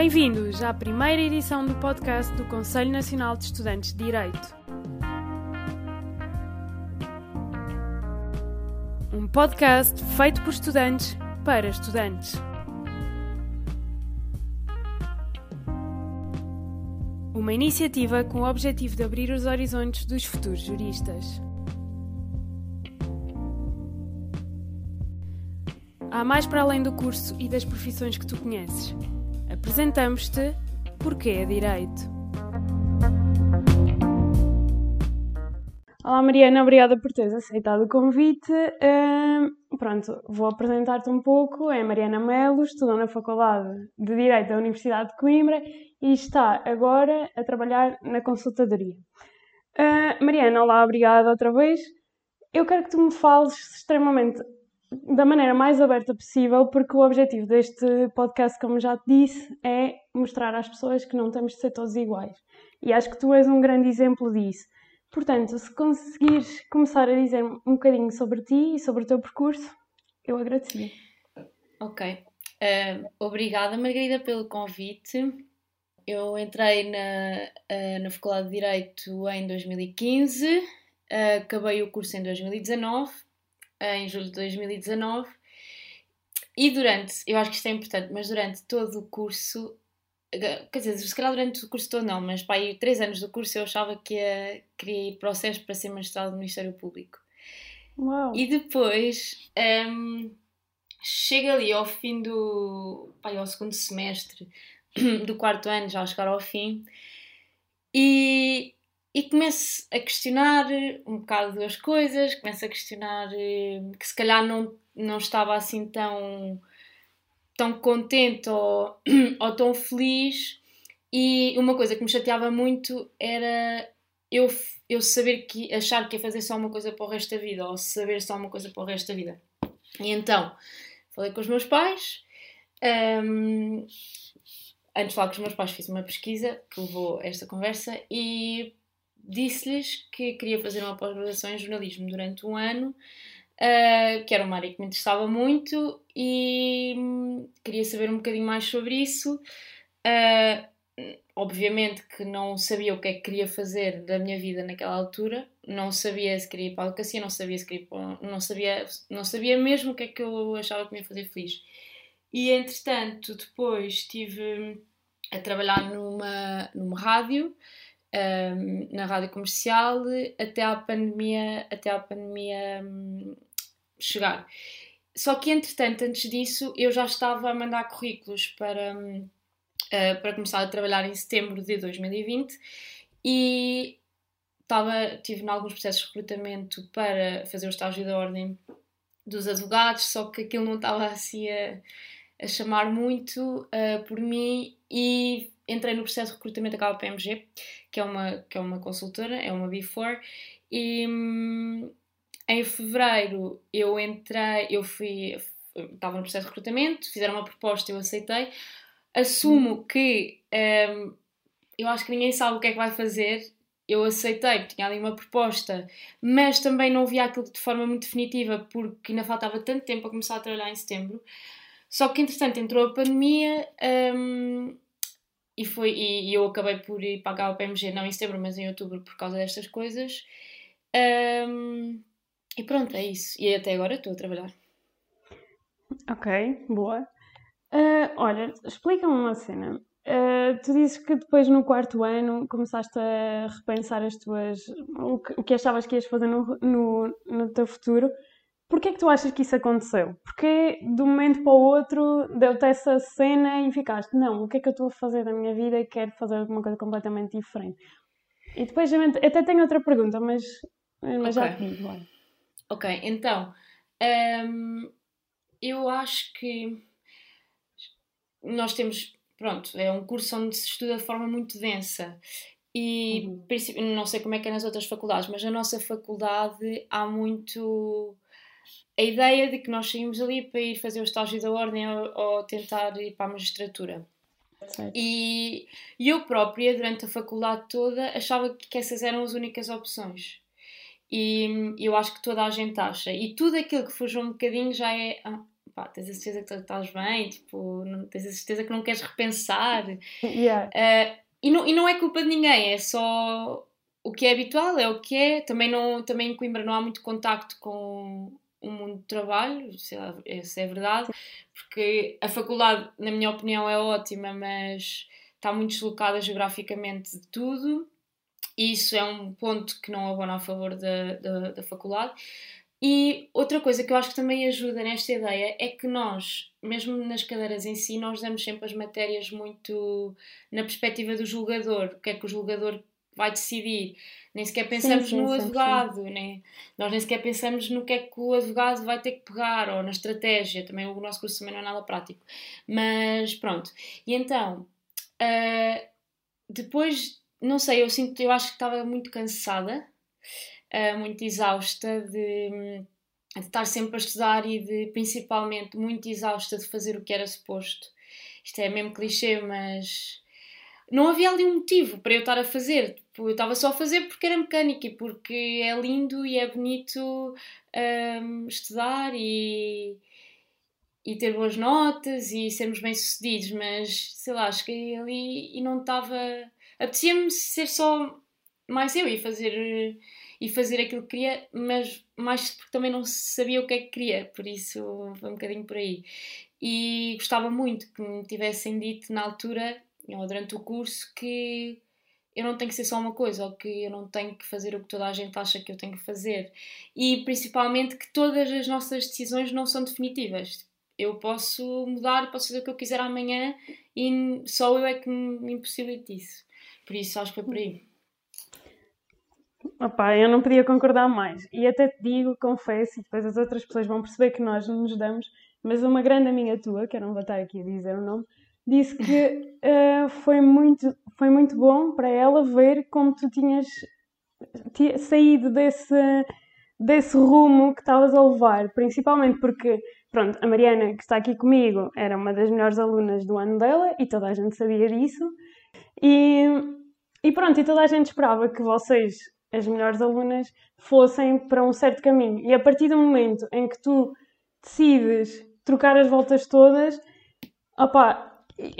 Bem-vindos à primeira edição do podcast do Conselho Nacional de Estudantes de Direito. Um podcast feito por estudantes para estudantes. Uma iniciativa com o objetivo de abrir os horizontes dos futuros juristas. Há mais para além do curso e das profissões que tu conheces. Apresentamos-te Porquê é Direito. Olá Mariana, obrigada por teres aceitado o convite. Uh, pronto, vou apresentar-te um pouco. É Mariana Melo, estudou na Faculdade de Direito da Universidade de Coimbra e está agora a trabalhar na consultadoria. Uh, Mariana, olá, obrigada outra vez. Eu quero que tu me fales extremamente da maneira mais aberta possível, porque o objetivo deste podcast, como já te disse, é mostrar às pessoas que não temos de ser todos iguais. E acho que tu és um grande exemplo disso. Portanto, se conseguires começar a dizer um bocadinho sobre ti e sobre o teu percurso, eu agradecia. Ok. Uh, obrigada, Margarida, pelo convite. Eu entrei na, uh, na Faculdade de Direito em 2015, uh, acabei o curso em 2019 em julho de 2019. E durante, eu acho que isto é importante, mas durante todo o curso, quer dizer, se calhar durante o curso todo não, mas para aí três anos do curso eu achava que ia, queria ir para o SESP para ser magistrado do Ministério Público. Uau. E depois um, chega ali ao fim do. Pai, ao segundo semestre do quarto ano, já a chegar ao fim, e e começo a questionar um bocado as coisas, começo a questionar eh, que se calhar não, não estava assim tão, tão contente ou, ou tão feliz. E uma coisa que me chateava muito era eu, eu saber que achar que ia fazer só uma coisa para o resto da vida ou saber só uma coisa para o resto da vida. E então falei com os meus pais. Um, antes de falar com os meus pais, fiz uma pesquisa que levou a esta conversa e disse-lhes que queria fazer uma pós-graduação em jornalismo durante um ano, uh, que era uma área que me interessava muito e hum, queria saber um bocadinho mais sobre isso. Uh, obviamente que não sabia o que é que queria fazer da minha vida naquela altura, não sabia se queria ir para a advocacia, não sabia se queria para, não sabia, não sabia mesmo o que é que eu achava que me ia fazer feliz. E entretanto, depois estive a trabalhar numa, numa rádio um, na rádio comercial até à pandemia, até à pandemia um, chegar. Só que entretanto, antes disso, eu já estava a mandar currículos para, um, uh, para começar a trabalhar em setembro de 2020 e estava, tive em alguns processos de recrutamento para fazer o estágio da ordem dos advogados, só que aquilo não estava assim a, a chamar muito uh, por mim e entrei no processo de recrutamento da KPMG, que é uma, que é uma consultora, é uma Before, e hum, em fevereiro eu entrei, eu fui, estava no processo de recrutamento, fizeram uma proposta, eu aceitei. Assumo que hum, eu acho que ninguém sabe o que é que vai fazer. Eu aceitei, tinha ali uma proposta, mas também não via aquilo de forma muito definitiva, porque ainda faltava tanto tempo a começar a trabalhar em setembro. Só que, entretanto, entrou a pandemia, hum, e, foi, e, e, eu acabei por ir pagar o PMG não em setembro, mas em outubro por causa destas coisas. Um, e pronto, é isso. E até agora estou a trabalhar. Ok, boa. Uh, olha, explica-me uma cena. Uh, tu dizes que depois no quarto ano começaste a repensar as tuas. o que, o que achavas que ias fazer no, no, no teu futuro Porquê é que tu achas que isso aconteceu? Porque de um momento para o outro deu-te essa cena e ficaste, não, o que é que eu estou a fazer da minha vida e quero fazer alguma coisa completamente diferente? E depois até tenho outra pergunta, mas, mas okay. já te digo, vai. Ok, então hum, eu acho que nós temos, pronto, é um curso onde se estuda de forma muito densa e uhum. não sei como é que é nas outras faculdades, mas na nossa faculdade há muito a ideia de que nós saímos ali para ir fazer o estágio da ordem ou, ou tentar ir para a magistratura. E, e eu própria, durante a faculdade toda, achava que essas eram as únicas opções. E eu acho que toda a gente acha. E tudo aquilo que fuja um bocadinho já é. Ah, pá, tens a certeza que estás bem, tipo, não, tens a certeza que não queres repensar. Yeah. Uh, e, não, e não é culpa de ninguém, é só o que é habitual, é o que é. Também, não, também em Coimbra não há muito contacto com o mundo do trabalho, isso é, é verdade, porque a faculdade, na minha opinião, é ótima, mas está muito deslocada geograficamente de tudo, e isso é um ponto que não abona a favor da, da, da faculdade. E outra coisa que eu acho que também ajuda nesta ideia é que nós, mesmo nas cadeiras em si, nós damos sempre as matérias muito na perspectiva do julgador, o que é que o julgador vai decidir. Nem sequer pensamos sim, sim, no sim, advogado, né? nós nem sequer pensamos no que é que o advogado vai ter que pegar ou na estratégia. Também o nosso curso também não é nada prático. Mas pronto. E então, uh, depois, não sei, eu sinto, eu acho que estava muito cansada, uh, muito exausta de, de estar sempre a estudar e de principalmente muito exausta de fazer o que era suposto. Isto é mesmo clichê, mas não havia ali um motivo para eu estar a fazer. Tipo, eu estava só a fazer porque era mecânica e porque é lindo e é bonito um, estudar e, e ter boas notas e sermos bem-sucedidos, mas sei lá, cheguei ali e não estava. Apetecia-me ser só mais eu e fazer, e fazer aquilo que queria, mas mais porque também não sabia o que é que queria, por isso foi um bocadinho por aí. E gostava muito que me tivessem dito na altura ou durante o curso que eu não tenho que ser só uma coisa ou que eu não tenho que fazer o que toda a gente acha que eu tenho que fazer e principalmente que todas as nossas decisões não são definitivas. Eu posso mudar, posso fazer o que eu quiser amanhã e só eu é que me impossibilito isso. Por isso acho que foi por aí. Opa, eu não podia concordar mais. E até te digo, confesso, e depois as outras pessoas vão perceber que nós não nos damos, mas uma grande amiga tua, que eu não vou estar aqui a dizer o nome, disse que uh, foi, muito, foi muito bom para ela ver como tu tinhas saído desse, desse rumo que estavas a levar, principalmente porque, pronto, a Mariana, que está aqui comigo, era uma das melhores alunas do ano dela e toda a gente sabia disso. E, e pronto, e toda a gente esperava que vocês, as melhores alunas, fossem para um certo caminho. E a partir do momento em que tu decides trocar as voltas todas, opá,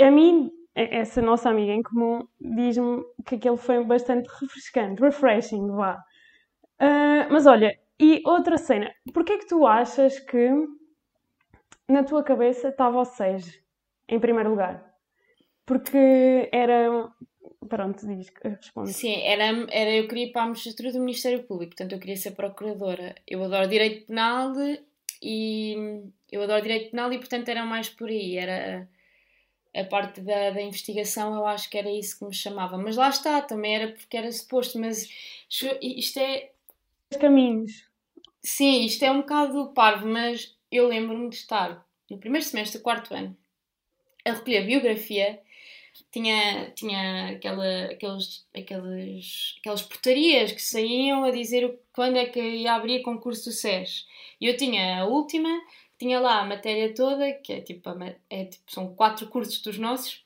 a mim, essa nossa amiga em comum diz-me que aquele foi bastante refrescante, refreshing, vá. Uh, mas olha, e outra cena, porquê é que tu achas que na tua cabeça estava o SES em primeiro lugar? Porque era. Pronto, diz, responde. Sim, era, era, eu queria ir para a magistratura do Ministério Público, portanto eu queria ser procuradora. Eu adoro direito penal e. Eu adoro direito penal e, portanto, era mais por aí. Era a parte da, da investigação eu acho que era isso que me chamava. Mas lá está, também era porque era suposto, mas isto é. Caminhos. Sim, isto é um bocado parvo, mas eu lembro-me de estar no primeiro semestre do quarto ano a recolher biografia. Tinha, tinha aquela, aqueles, aquelas, aquelas portarias que saíam a dizer quando é que ia abrir concurso do SES. E eu tinha a última, tinha lá a matéria toda, que é tipo, é, tipo são quatro cursos dos nossos,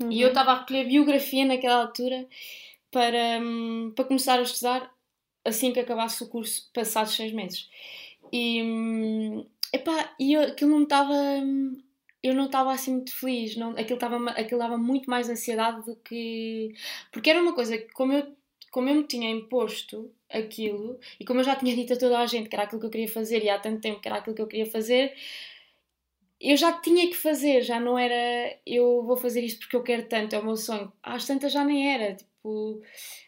uhum. e eu uhum. estava a recolher biografia naquela altura para, hum, para começar a estudar assim que acabasse o curso, passados seis meses. E, hum, epá, e eu, aquilo não estava. Hum, eu não estava assim muito feliz, não, aquilo, estava, aquilo dava muito mais ansiedade do que. Porque era uma coisa que, como eu, como eu me tinha imposto, aquilo, e como eu já tinha dito a toda a gente que era aquilo que eu queria fazer e há tanto tempo que era aquilo que eu queria fazer, eu já tinha que fazer, já não era eu vou fazer isto porque eu quero tanto, é o meu sonho. Às tantas já nem era, tipo,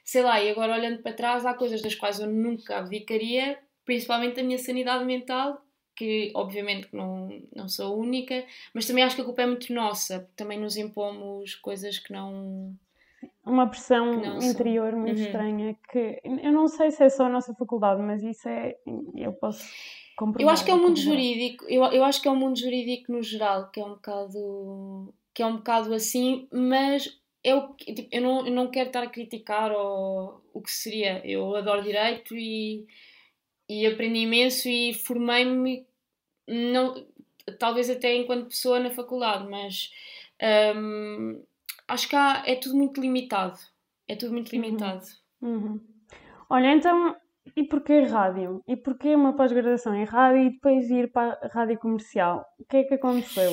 sei lá, e agora olhando para trás, há coisas das quais eu nunca abdicaria, principalmente a minha sanidade mental, que obviamente não, não sou única, mas também acho que a culpa é muito nossa, porque também nos impomos coisas que não uma pressão interior muito uhum. estranha que eu não sei se é só a nossa faculdade, mas isso é eu posso comprovar. Eu acho que é o mundo jurídico, eu, eu acho que é o mundo jurídico no geral que é um bocado que é um bocado assim, mas eu, tipo, eu, não, eu não quero estar a criticar o, o que seria. Eu adoro direito e, e aprendi imenso e formei-me, não, talvez até enquanto pessoa na faculdade, mas um, acho que há, é tudo muito limitado. É tudo muito uhum. limitado. Uhum. Uhum. Olha, então e porquê rádio? E porquê uma pós-graduação em rádio e depois ir para a rádio comercial? O que é que aconteceu?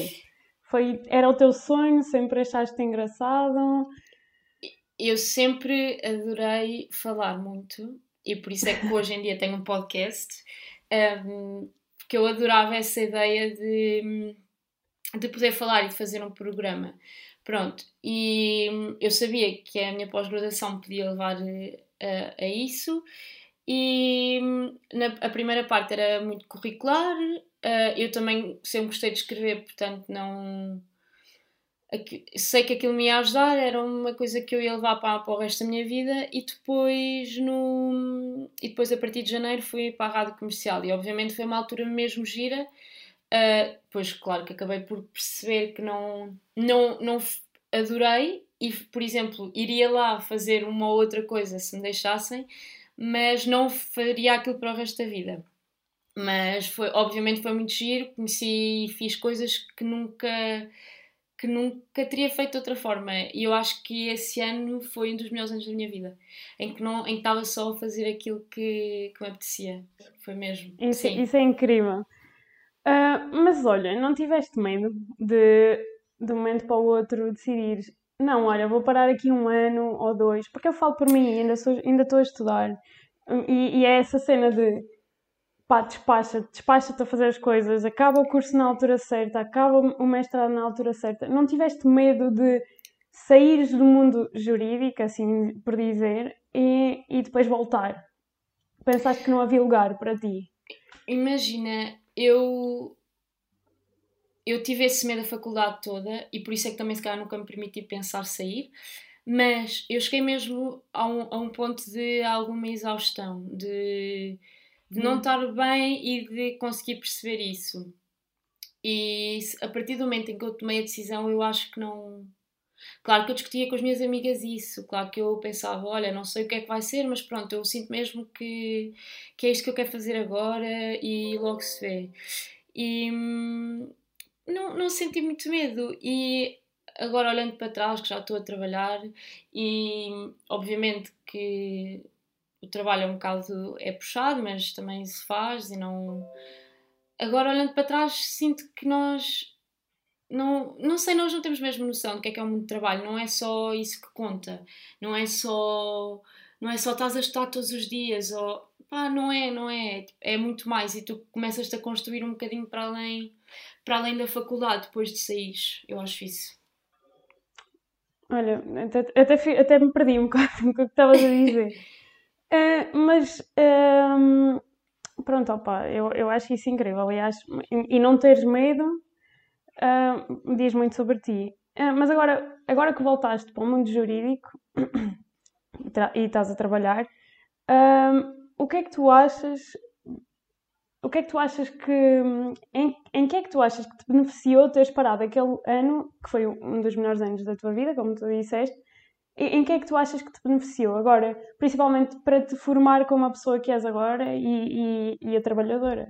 Foi, era o teu sonho? Sempre achaste engraçado? Eu sempre adorei falar muito e por isso é que hoje em dia tenho um podcast, um, porque eu adorava essa ideia de, de poder falar e de fazer um programa. Pronto, e eu sabia que a minha pós-graduação podia levar a, eh, a isso, e na, a primeira parte era muito curricular, uh, eu também sempre gostei de escrever, portanto não sei que aquilo me ia ajudar, era uma coisa que eu ia levar para, para o resto da minha vida e depois no e depois a partir de janeiro fui para a rádio comercial e obviamente foi uma altura mesmo gira uh, pois claro que acabei por perceber que não não, não adorei e por exemplo iria lá fazer uma ou outra coisa se me deixassem mas não faria aquilo para o resto da vida mas foi obviamente foi muito giro conheci e fiz coisas que nunca que nunca teria feito de outra forma. E eu acho que esse ano foi um dos melhores anos da minha vida, em que não em que estava só a fazer aquilo que, que me apetecia. Foi mesmo. Isso, isso é incrível. Uh, mas olha, não tiveste medo de, de um momento para o outro decidir não, olha, vou parar aqui um ano ou dois, porque eu falo por mim, ainda, sou, ainda estou a estudar. E, e é essa cena de pá, despacha-te, despacha-te a fazer as coisas, acaba o curso na altura certa, acaba o mestrado na altura certa. Não tiveste medo de saíres do mundo jurídico, assim por dizer, e, e depois voltar? Pensaste que não havia lugar para ti? Imagina, eu eu tive esse medo da faculdade toda e por isso é que também se calhar nunca me permiti pensar sair, mas eu cheguei mesmo a um, a um ponto de alguma exaustão, de de não hum. estar bem e de conseguir perceber isso. E a partir do momento em que eu tomei a decisão, eu acho que não. Claro que eu discutia com as minhas amigas isso, claro que eu pensava, olha, não sei o que é que vai ser, mas pronto, eu sinto mesmo que, que é isto que eu quero fazer agora e logo se vê. E hum, não, não senti muito medo. E agora olhando para trás, que já estou a trabalhar, e obviamente que o trabalho é um bocado é puxado, mas também se faz e não. Agora olhando para trás sinto que nós não, não sei, nós não temos mesmo noção do que é que é um mundo de trabalho, não é só isso que conta, não é só não é só estás a estudar todos os dias, ou pá, não é, não é, é muito mais e tu começas-te a construir um bocadinho para além, para além da faculdade depois de sair, eu acho isso. Olha, até, até, até me perdi um bocado com o que estavas a dizer. Uh, mas um, pronto, opa, eu, eu acho isso incrível. Aliás, e, e não teres medo uh, diz muito sobre ti. Uh, mas agora, agora que voltaste para o mundo jurídico e estás a trabalhar, o que é que tu achas? O que é que tu achas que. Em, em que é que tu achas que te beneficiou teres parado aquele ano, que foi um dos melhores anos da tua vida, como tu disseste, em que é que tu achas que te beneficiou agora, principalmente para te formar como a pessoa que és agora e, e, e a trabalhadora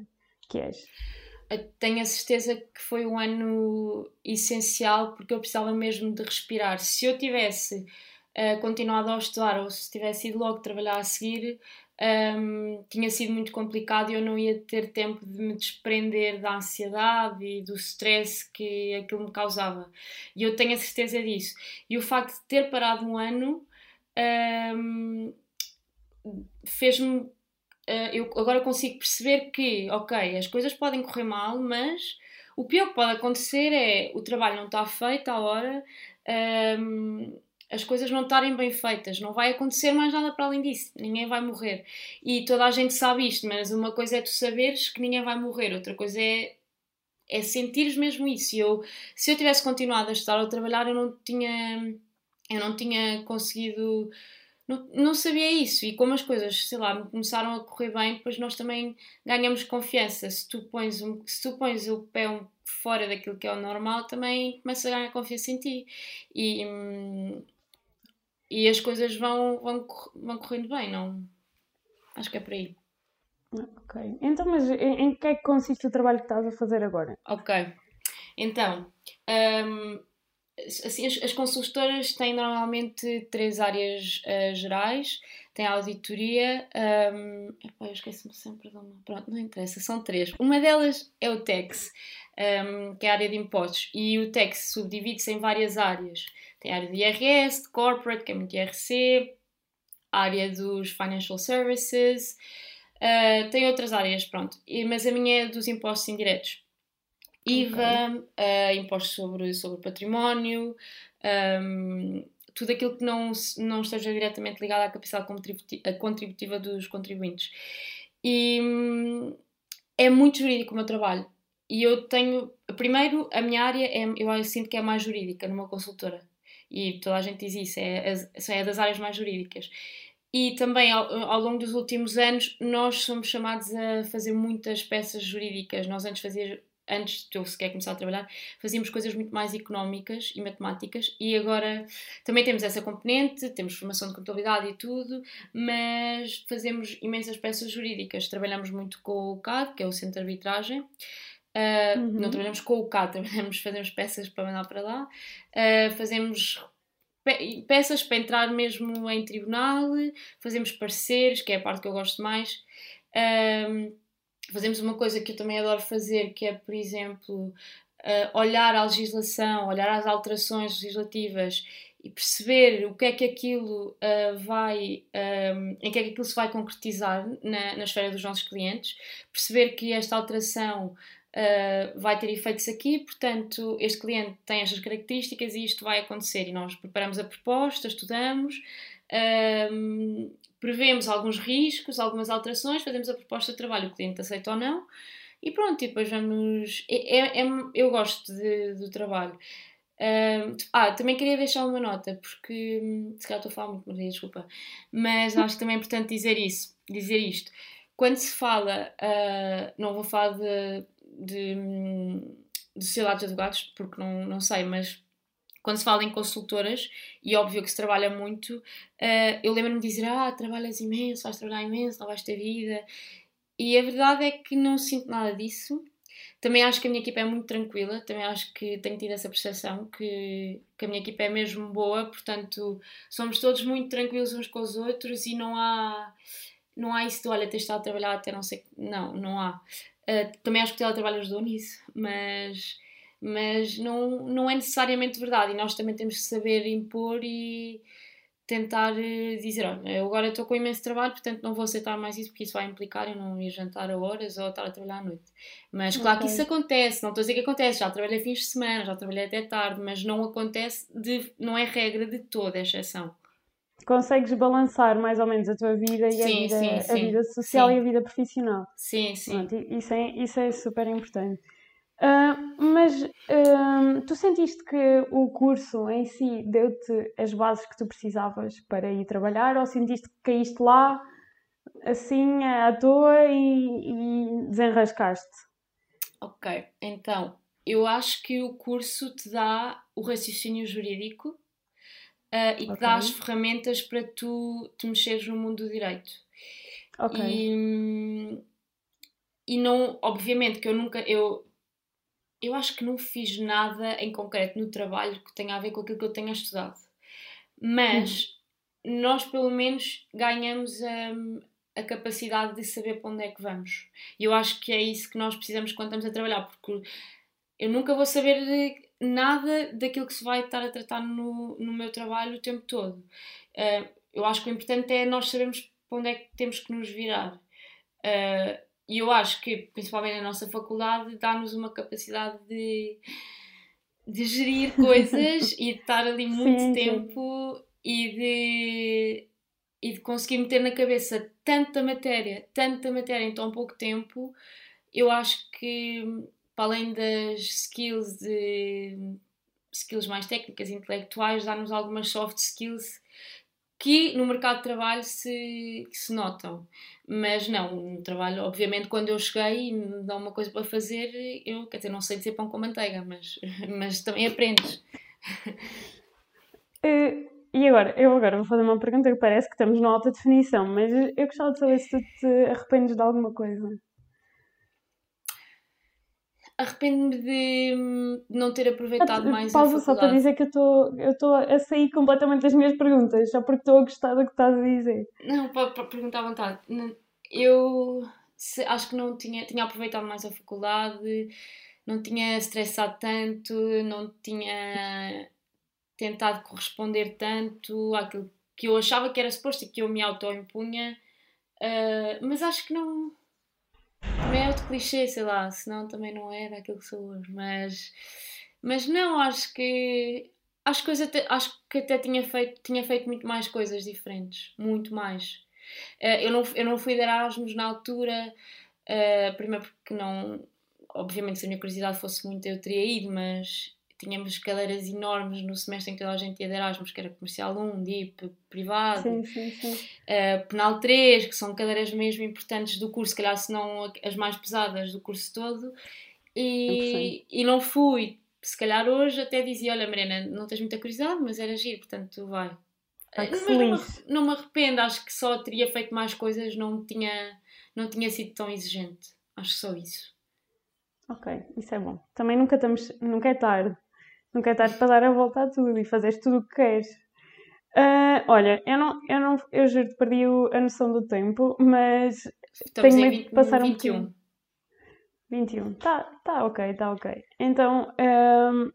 que és? Tenho a certeza que foi um ano essencial porque eu precisava mesmo de respirar. Se eu tivesse uh, continuado a estudar ou se tivesse ido logo trabalhar a seguir, um, tinha sido muito complicado e eu não ia ter tempo de me desprender da ansiedade e do stress que aquilo me causava. E eu tenho a certeza disso. E o facto de ter parado um ano um, fez-me. Uh, eu agora consigo perceber que, ok, as coisas podem correr mal, mas o pior que pode acontecer é o trabalho não está feito à hora. Um, as coisas não estarem bem feitas, não vai acontecer mais nada para além disso, ninguém vai morrer. E toda a gente sabe isto, mas uma coisa é tu saberes que ninguém vai morrer, outra coisa é, é sentires mesmo isso. Eu, se eu tivesse continuado a estar a trabalhar, eu não tinha, eu não tinha conseguido. Não, não sabia isso, e como as coisas, sei lá, começaram a correr bem, depois nós também ganhamos confiança. Se tu pões, um, se tu pões o pé um, fora daquilo que é o normal, também começa a ganhar confiança em ti. E, e as coisas vão, vão, vão correndo bem, não? Acho que é por aí. Ok. Então, mas em, em que é que consiste o trabalho que estás a fazer agora? Ok. Então, um, assim, as, as, consultoras têm normalmente três áreas uh, gerais. Tem a auditoria. Um, epá, eu esqueço-me sempre de uma. Pronto, não interessa, são três. Uma delas é o TEX, um, que é a área de impostos. E o TEX subdivide-se em várias áreas. Tem a área de IRS, de corporate, que é muito IRC, a área dos financial services. Uh, tem outras áreas, pronto. E, mas a minha é dos impostos indiretos. IVA, okay. uh, impostos sobre, sobre património, um, tudo aquilo que não, não esteja diretamente ligado à capacidade contributiva, contributiva dos contribuintes. E hum, é muito jurídico o meu trabalho. E eu tenho. Primeiro, a minha área é, eu sinto que é mais jurídica numa consultora. E toda a gente diz isso, é, é, é das áreas mais jurídicas. E também ao, ao, longo dos últimos anos nós somos chamados a fazer muitas peças jurídicas. Nós antes fazíamos antes de eu sequer começar a trabalhar, fazíamos coisas muito mais económicas e matemáticas e agora também temos essa componente, temos formação de contabilidade e tudo, mas fazemos imensas peças jurídicas. Trabalhamos muito com o CAD, que é o Centro de Arbitragem. Uh, uhum. Não trabalhamos com o CAD, trabalhamos, fazemos peças para mandar para lá. Uh, fazemos pe peças para entrar mesmo em tribunal, fazemos pareceres, que é a parte que eu gosto mais. Uh, fazemos uma coisa que eu também adoro fazer, que é, por exemplo, uh, olhar à legislação, olhar às alterações legislativas e perceber o que é que aquilo uh, vai, um, ehm, em que é que aquilo se vai concretizar na, na esfera dos nossos clientes, perceber que esta alteração Uh, vai ter efeitos aqui, portanto, este cliente tem estas características e isto vai acontecer. E nós preparamos a proposta, estudamos, uh, prevemos alguns riscos, algumas alterações, fazemos a proposta de trabalho, o cliente aceita ou não, e pronto, e depois vamos. É, é, é eu gosto de, do trabalho. Uh, ah, também queria deixar uma nota, porque se calhar estou a falar muito, Maria, desculpa, mas acho que também é importante dizer isso, dizer isto. Quando se fala, uh, não vou falar de, de, de sociedades de advogados, porque não, não sei, mas quando se fala em consultoras, e óbvio que se trabalha muito, uh, eu lembro-me de dizer: Ah, trabalhas imenso, vais trabalhar imenso, não vais ter vida. E a verdade é que não sinto nada disso. Também acho que a minha equipa é muito tranquila, também acho que tenho tido essa percepção que, que a minha equipa é mesmo boa, portanto, somos todos muito tranquilos uns com os outros e não há, não há isso de olha, tens estado a trabalhar até não sei. Não, não há. Uh, também acho que o teletrabalho ajudou nisso, mas mas não, não é necessariamente verdade e nós também temos que saber impor e tentar eh, dizer, olha, eu agora estou com imenso trabalho, portanto não vou aceitar mais isso porque isso vai implicar eu não ir jantar a horas ou estar a trabalhar à noite. Mas claro okay. que isso acontece, não estou a dizer que acontece, já trabalhei fins de semana, já trabalhei até tarde, mas não acontece, de, não é regra de toda, é exceção. Consegues balançar mais ou menos a tua vida e sim, a, vida, sim, sim, a vida social e a vida profissional. Sim, sim. Pronto, isso, é, isso é super importante. Uh, mas uh, tu sentiste que o curso em si deu-te as bases que tu precisavas para ir trabalhar ou sentiste que caíste lá assim à toa e, e desenrascaste? Ok, então eu acho que o curso te dá o raciocínio jurídico uh, e okay. te dá as ferramentas para tu te mexeres no mundo do direito. Ok. E, e não, obviamente que eu nunca, eu eu acho que não fiz nada em concreto no trabalho que tenha a ver com aquilo que eu tenha estudado. Mas uhum. nós, pelo menos, ganhamos a, a capacidade de saber para onde é que vamos. E eu acho que é isso que nós precisamos quando estamos a trabalhar, porque eu nunca vou saber nada daquilo que se vai estar a tratar no, no meu trabalho o tempo todo. Uh, eu acho que o importante é nós sabermos para onde é que temos que nos virar. Uh, e eu acho que, principalmente na nossa faculdade, dá-nos uma capacidade de, de gerir coisas e de estar ali muito sim, tempo sim. e de, e de conseguir meter na cabeça tanta matéria, tanta matéria em tão pouco tempo. Eu acho que, para além das skills de skills mais técnicas, intelectuais, dá-nos algumas soft skills que no mercado de trabalho se, se notam. Mas não, no trabalho, obviamente, quando eu cheguei e me dão uma coisa para fazer, eu, dizer, não sei dizer pão com manteiga, mas, mas também aprendes. Eh, e agora, eu agora vou fazer uma pergunta que parece que estamos na alta definição, mas eu gostava de saber se tu te arrependes de alguma coisa. Arrependo-me de não ter aproveitado mais Pausa só para dizer que eu estou a sair completamente das minhas perguntas, só porque estou a gostar do que estás a dizer. Não, para perguntar à vontade. Eu se, acho que não tinha, tinha aproveitado mais a faculdade, não tinha estressado tanto, não tinha tentado corresponder tanto àquilo que eu achava que era suposto e que eu me auto-impunha. Uh, mas acho que não também é outro clichê, sei lá, senão também não era aquilo que sou hoje. Mas, mas não, acho que acho que, até, acho que até tinha feito, tinha feito muito mais coisas diferentes. Muito mais. Uh, eu, não, eu não fui de Erasmus na altura, uh, primeiro porque não. Obviamente, se a minha curiosidade fosse muito, eu teria ido, mas tínhamos cadeiras enormes no semestre em que toda a gente ia de Erasmus, que era comercial 1, DIP, privado, sim, sim, sim. Uh, penal 3, que são cadeiras mesmo importantes do curso, se calhar se não as mais pesadas do curso todo, e, e não fui. Se calhar hoje até dizia: Olha, Mariana, não tens muita curiosidade, mas era giro, portanto tu vai. Ai, mas não me, não me arrependo, acho que só teria feito mais coisas, não tinha, não tinha sido tão exigente. Acho só isso. Ok, isso é bom. Também nunca, estamos, nunca é tarde. Nunca é tarde para dar a volta a tudo e fazeres tudo o que queres. Uh, olha, eu não, eu não, eu juro que perdi a noção do tempo, mas Estamos tenho medo de passar 21. um 21. Tá, tá ok, tá ok. Então, um,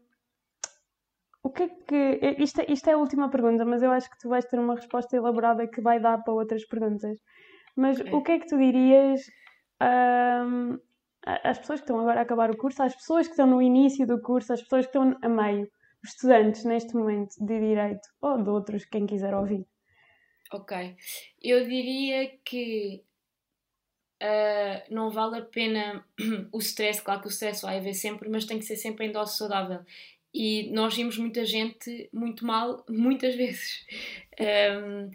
o que é que. Isto, é, isto é a última pergunta, mas eu acho que tu vais ter uma resposta elaborada que vai dar para outras perguntas. Mas okay. o que é que tu dirias um, às pessoas que estão agora a acabar o curso, às pessoas que estão no início do curso, às pessoas que estão a meio, os estudantes neste momento de Direito ou de outros, quem quiser ouvir? Ok. Eu diria que uh, não vale a pena o stress, claro que o stress vai haver sempre, mas tem que ser sempre em dose saudável. E nós vimos muita gente muito mal, muitas vezes. Um,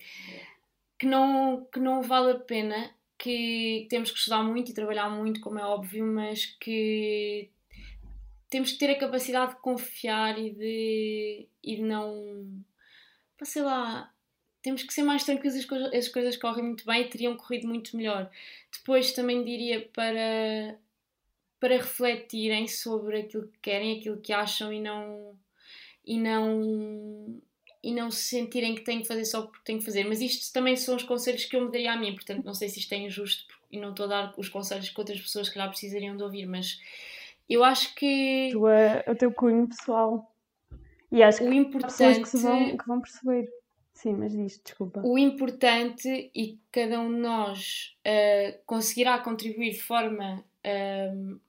que, não, que não vale a pena que temos que estudar muito e trabalhar muito, como é óbvio, mas que temos que ter a capacidade de confiar e de, e de não. sei lá. Temos que ser mais tranquilos, as coisas, as coisas correm muito bem e teriam corrido muito melhor. Depois também diria para, para refletirem sobre aquilo que querem, aquilo que acham e não. E não e não se sentirem que têm que fazer só porque têm que fazer. Mas isto também são os conselhos que eu me daria a mim, portanto não sei se isto é injusto e não estou a dar os conselhos que outras pessoas que lá precisariam de ouvir, mas eu acho que. Tu é o teu cunho pessoal. E acho que o importante... que, vão, que vão perceber. Sim, mas diz, desculpa. O importante e cada um de nós uh, conseguirá contribuir de forma uh,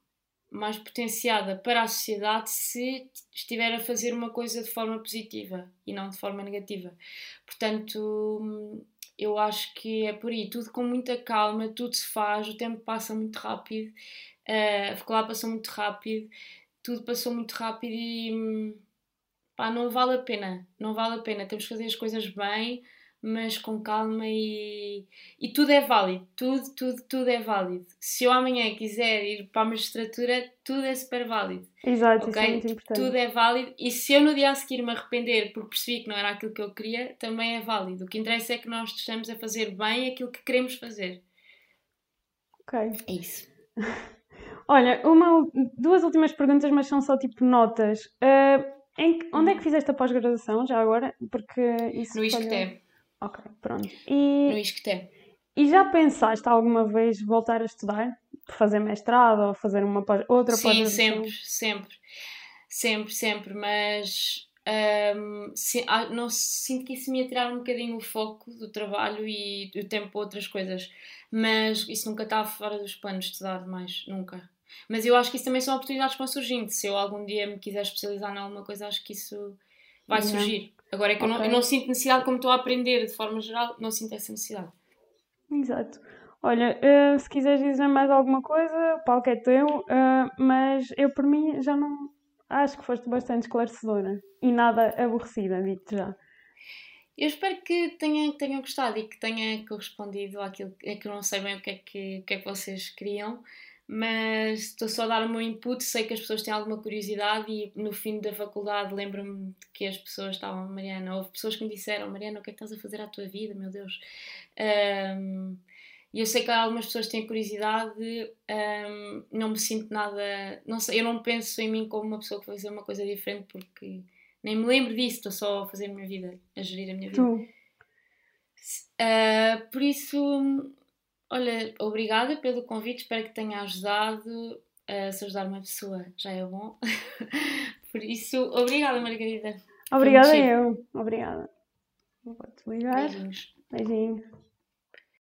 mais potenciada para a sociedade se estiver a fazer uma coisa de forma positiva e não de forma negativa. Portanto, eu acho que é por aí, tudo com muita calma, tudo se faz, o tempo passa muito rápido, uh, a faculdade passou muito rápido, tudo passou muito rápido e pá, não vale a pena, não vale a pena, temos que fazer as coisas bem, mas com calma e, e tudo é válido, tudo, tudo, tudo é válido. Se eu amanhã quiser ir para a magistratura, tudo é super válido. Exato, okay? isso é muito importante. Tudo é válido e se eu no dia a seguir me arrepender porque percebi que não era aquilo que eu queria, também é válido. O que interessa é que nós estejamos a fazer bem aquilo que queremos fazer. Ok. É isso. Olha, uma, duas últimas perguntas, mas são só tipo notas. Uh, em, onde é que hum. fizeste a pós-graduação já agora? Porque isso no ISCTE. Ok, pronto. E, no. E já pensaste alguma vez voltar a estudar? Fazer mestrado ou fazer uma outra Sim, sempre, sempre. Sempre, sempre. Mas um, se, ah, não sinto que isso me ia tirar um bocadinho o foco do trabalho e o tempo para outras coisas. Mas isso nunca está fora dos planos de estudar mais, nunca. Mas eu acho que isso também são oportunidades que vão surgindo. Se eu algum dia me quiser especializar em alguma coisa, acho que isso vai surgir. Agora é que okay. eu, não, eu não sinto necessidade, como estou a aprender de forma geral, não sinto essa necessidade. Exato. Olha, uh, se quiseres dizer mais alguma coisa, o palco é teu, uh, mas eu por mim já não. Acho que foste bastante esclarecedora e nada aborrecida, digo-te já. Eu espero que tenham, tenham gostado e que tenha correspondido àquilo que, que eu não sei bem o que é que, o que, é que vocês queriam mas estou só a dar o meu input. Sei que as pessoas têm alguma curiosidade e no fim da faculdade lembro-me que as pessoas estavam, Mariana, houve pessoas que me disseram: Mariana, o que é que estás a fazer à tua vida, meu Deus? Um, e eu sei que algumas pessoas têm curiosidade, um, não me sinto nada. Não sei, eu não penso em mim como uma pessoa que vai fazer uma coisa diferente porque nem me lembro disso, estou só a fazer a minha vida, a gerir a minha vida. Tu. Uh, por isso, olha, obrigada pelo convite, espero que tenha ajudado. Uh, se ajudar uma pessoa já é bom. por isso, obrigada, Margarida. Obrigada eu. Obrigada. Vou-te ligar. Beijinhos. Beijinhos.